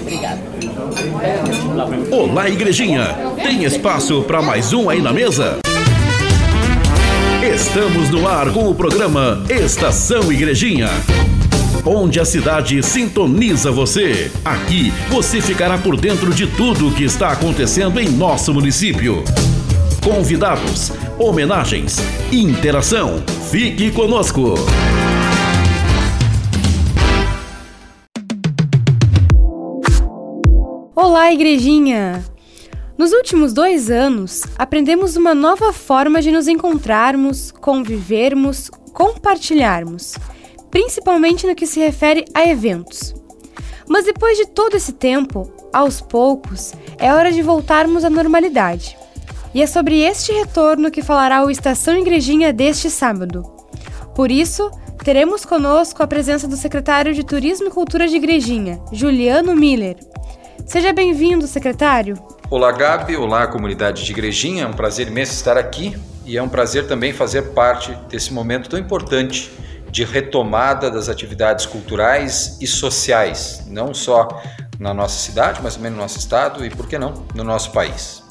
Obrigada. Olá, igrejinha! Tem espaço para mais um aí na mesa? Estamos no ar com o programa Estação Igrejinha. Onde a cidade sintoniza você. Aqui você ficará por dentro de tudo o que está acontecendo em nosso município. Convidados, homenagens, interação. Fique conosco. Olá, igrejinha! Nos últimos dois anos, aprendemos uma nova forma de nos encontrarmos, convivermos, compartilharmos, principalmente no que se refere a eventos. Mas depois de todo esse tempo, aos poucos, é hora de voltarmos à normalidade. E é sobre este retorno que falará o Estação Igrejinha deste sábado. Por isso, teremos conosco a presença do secretário de Turismo e Cultura de Igrejinha, Juliano Miller. Seja bem-vindo, secretário. Olá, Gabi. Olá, comunidade de Igrejinha. É um prazer imenso estar aqui e é um prazer também fazer parte desse momento tão importante de retomada das atividades culturais e sociais, não só na nossa cidade, mas também no nosso estado e, por que não, no nosso país.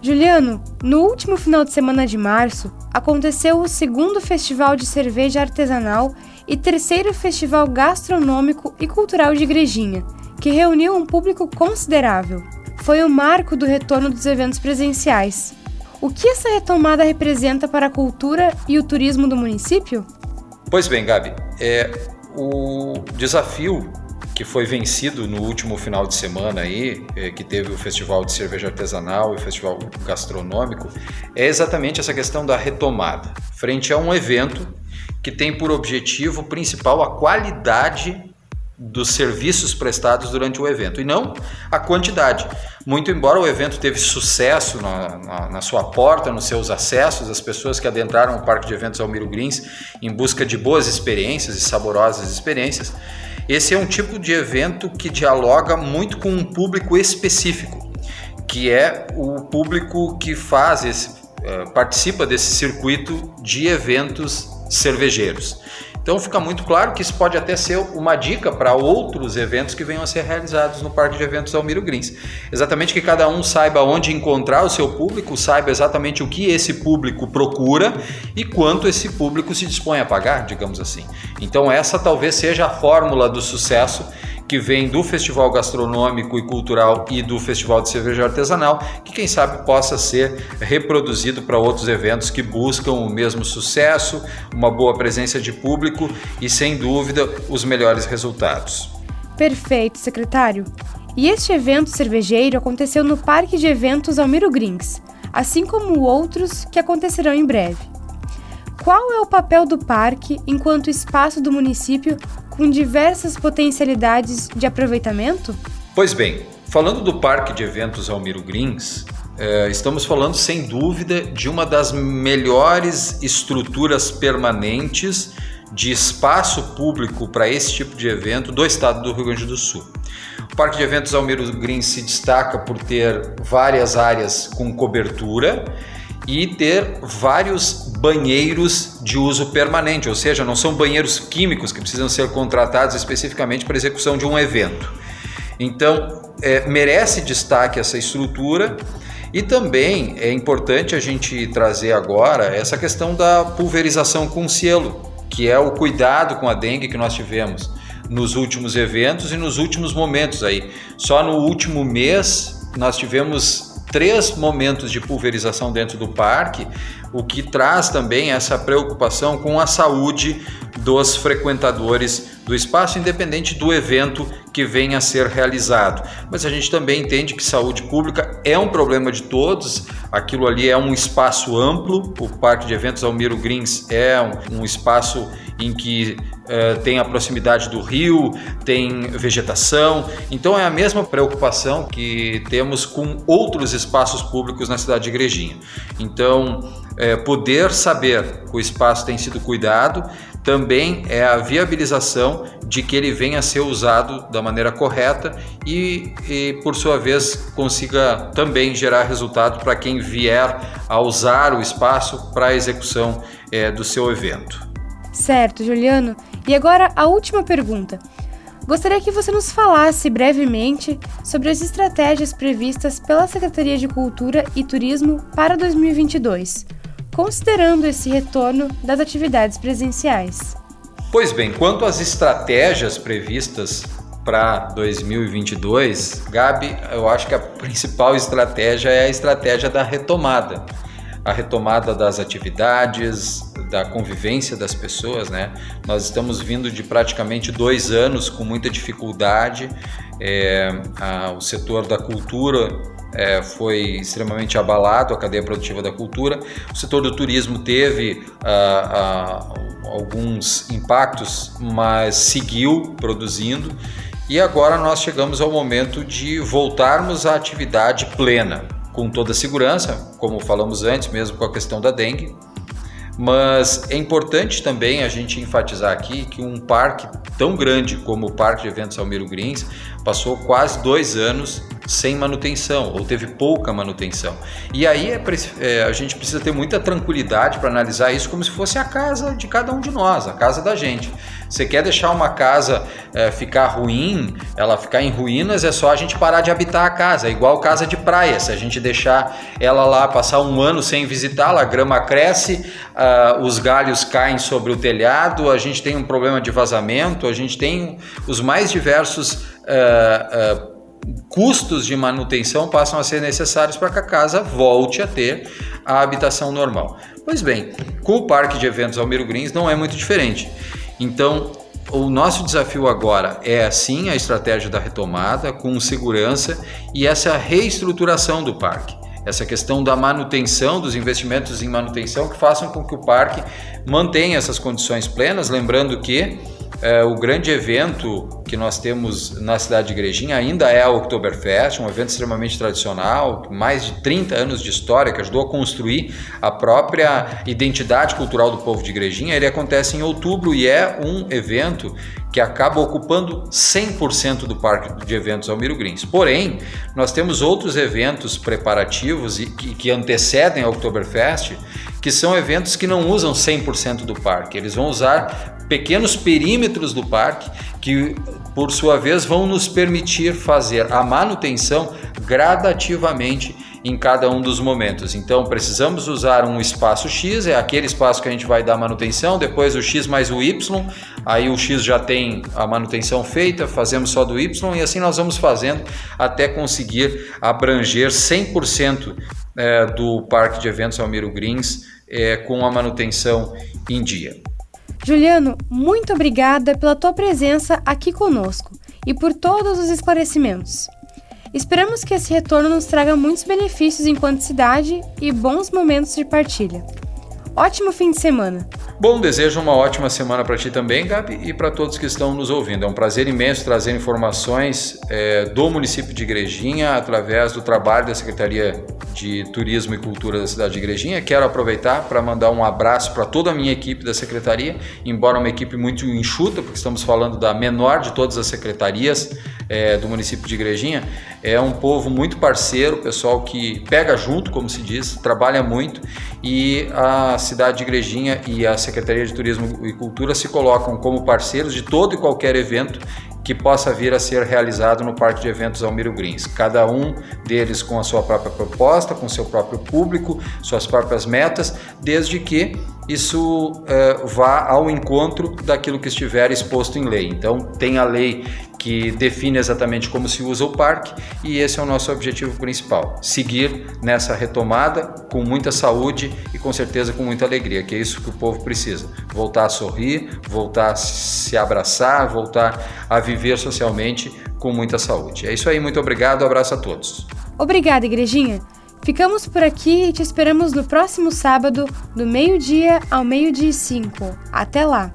Juliano, no último final de semana de março, aconteceu o segundo Festival de Cerveja Artesanal e terceiro Festival Gastronômico e Cultural de Igrejinha, que reuniu um público considerável. Foi o marco do retorno dos eventos presenciais. O que essa retomada representa para a cultura e o turismo do município? Pois bem, Gabi, é, o desafio que foi vencido no último final de semana aí, é, que teve o Festival de Cerveja Artesanal e o Festival Gastronômico, é exatamente essa questão da retomada, frente a um evento que tem por objetivo principal a qualidade dos serviços prestados durante o evento e não a quantidade. Muito embora o evento teve sucesso na, na, na, sua porta, nos seus acessos, as pessoas que adentraram o Parque de Eventos Almiro Grins em busca de boas experiências e saborosas experiências, esse é um tipo de evento que dialoga muito com um público específico, que é o público que faz esse, eh, participa desse circuito de eventos cervejeiros. Então fica muito claro que isso pode até ser uma dica para outros eventos que venham a ser realizados no Parque de Eventos Almiro Grins. Exatamente que cada um saiba onde encontrar o seu público, saiba exatamente o que esse público procura e quanto esse público se dispõe a pagar, digamos assim. Então essa talvez seja a fórmula do sucesso que vem do Festival Gastronômico e Cultural e do Festival de Cerveja Artesanal, que quem sabe possa ser reproduzido para outros eventos que buscam o mesmo sucesso, uma boa presença de público e, sem dúvida, os melhores resultados. Perfeito, secretário. E este evento cervejeiro aconteceu no Parque de Eventos Almiro Grins, assim como outros que acontecerão em breve. Qual é o papel do parque enquanto espaço do município com diversas potencialidades de aproveitamento? Pois bem, falando do Parque de Eventos Almiro Grins, é, estamos falando sem dúvida de uma das melhores estruturas permanentes de espaço público para esse tipo de evento do estado do Rio Grande do Sul. O Parque de Eventos Almiro Grins se destaca por ter várias áreas com cobertura e ter vários banheiros de uso permanente, ou seja, não são banheiros químicos que precisam ser contratados especificamente para execução de um evento. Então, é, merece destaque essa estrutura e também é importante a gente trazer agora essa questão da pulverização com selo, que é o cuidado com a dengue que nós tivemos nos últimos eventos e nos últimos momentos aí. Só no último mês nós tivemos três momentos de pulverização dentro do parque, o que traz também essa preocupação com a saúde dos frequentadores do espaço, independente do evento que venha a ser realizado. Mas a gente também entende que saúde pública é um problema de todos, aquilo ali é um espaço amplo, o Parque de Eventos Almiro Grins é um, um espaço em que uh, tem a proximidade do rio, tem vegetação. Então é a mesma preocupação que temos com outros espaços públicos na cidade de Igrejinha. Então, é, poder saber que o espaço tem sido cuidado também é a viabilização de que ele venha a ser usado da maneira correta e, e por sua vez, consiga também gerar resultado para quem vier a usar o espaço para a execução é, do seu evento. Certo, Juliano. E agora a última pergunta. Gostaria que você nos falasse brevemente sobre as estratégias previstas pela Secretaria de Cultura e Turismo para 2022, considerando esse retorno das atividades presenciais. Pois bem, quanto às estratégias previstas para 2022, Gabi, eu acho que a principal estratégia é a estratégia da retomada a retomada das atividades, da convivência das pessoas, né? Nós estamos vindo de praticamente dois anos com muita dificuldade. É, a, o setor da cultura é, foi extremamente abalado, a cadeia produtiva da cultura. O setor do turismo teve alguns impactos, mas seguiu produzindo. E agora nós chegamos ao momento de voltarmos à atividade plena com toda segurança, como falamos antes, mesmo com a questão da dengue. Mas é importante também a gente enfatizar aqui que um parque tão grande como o Parque de Eventos Almiro Greens passou quase dois anos sem manutenção ou teve pouca manutenção. E aí é, é, a gente precisa ter muita tranquilidade para analisar isso como se fosse a casa de cada um de nós, a casa da gente. Você quer deixar uma casa é, ficar ruim, ela ficar em ruínas, é só a gente parar de habitar a casa. É igual casa de praia. Se a gente deixar ela lá passar um ano sem visitá-la, a grama cresce, uh, os galhos caem sobre o telhado, a gente tem um problema de vazamento, a gente tem os mais diversos. Uh, uh, custos de manutenção passam a ser necessários para que a casa volte a ter a habitação normal. Pois bem, com o parque de eventos Almiro Greens não é muito diferente. Então, o nosso desafio agora é sim a estratégia da retomada com segurança e essa reestruturação do parque. Essa questão da manutenção, dos investimentos em manutenção que façam com que o parque mantenha essas condições plenas, lembrando que é, o grande evento que nós temos na cidade de Igrejinha ainda é a Oktoberfest, um evento extremamente tradicional, mais de 30 anos de história, que ajudou a construir a própria identidade cultural do povo de Igrejinha. Ele acontece em outubro e é um evento que acaba ocupando 100% do parque de eventos Almiro Grins. Porém, nós temos outros eventos preparativos e que, que antecedem a Oktoberfest, que são eventos que não usam 100% do parque. Eles vão usar pequenos perímetros do parque que, por sua vez, vão nos permitir fazer a manutenção gradativamente em cada um dos momentos. Então, precisamos usar um espaço X, é aquele espaço que a gente vai dar manutenção, depois o X mais o Y, aí o X já tem a manutenção feita, fazemos só do Y e assim nós vamos fazendo até conseguir abranger 100% é, do Parque de Eventos Almiro Greens é, com a manutenção em dia. Juliano, muito obrigada pela tua presença aqui conosco e por todos os esclarecimentos. Esperamos que esse retorno nos traga muitos benefícios enquanto cidade e bons momentos de partilha. Ótimo fim de semana! Bom, desejo uma ótima semana para ti também, Gabi, e para todos que estão nos ouvindo. É um prazer imenso trazer informações é, do município de Igrejinha através do trabalho da Secretaria de Turismo e Cultura da cidade de Igrejinha. Quero aproveitar para mandar um abraço para toda a minha equipe da secretaria, embora uma equipe muito enxuta, porque estamos falando da menor de todas as secretarias é, do município de Igrejinha. É um povo muito parceiro, pessoal que pega junto, como se diz, trabalha muito e a cidade de Igrejinha e a Secretaria de Turismo e Cultura se colocam como parceiros de todo e qualquer evento que possa vir a ser realizado no Parque de Eventos Almiro Greens. Cada um deles com a sua própria proposta, com seu próprio público, suas próprias metas, desde que isso eh, vá ao encontro daquilo que estiver exposto em lei. Então, tem a lei que define exatamente como se usa o parque e esse é o nosso objetivo principal: seguir nessa retomada com muita saúde e com certeza com muita alegria, que é isso que o povo precisa. Voltar a sorrir, voltar a se abraçar, voltar a viver socialmente com muita saúde. É isso aí, muito obrigado, abraço a todos. Obrigada, igrejinha. Ficamos por aqui e te esperamos no próximo sábado, do meio-dia ao meio-dia e cinco. Até lá!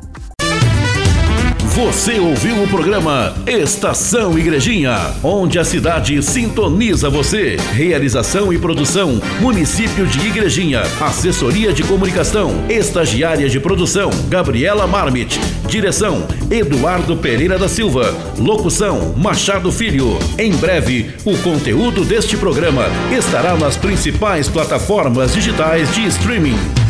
Você ouviu o programa Estação Igrejinha, onde a cidade sintoniza você. Realização e produção: Município de Igrejinha. Assessoria de Comunicação, Estagiária de Produção: Gabriela Marmit. Direção: Eduardo Pereira da Silva. Locução: Machado Filho. Em breve, o conteúdo deste programa estará nas principais plataformas digitais de streaming.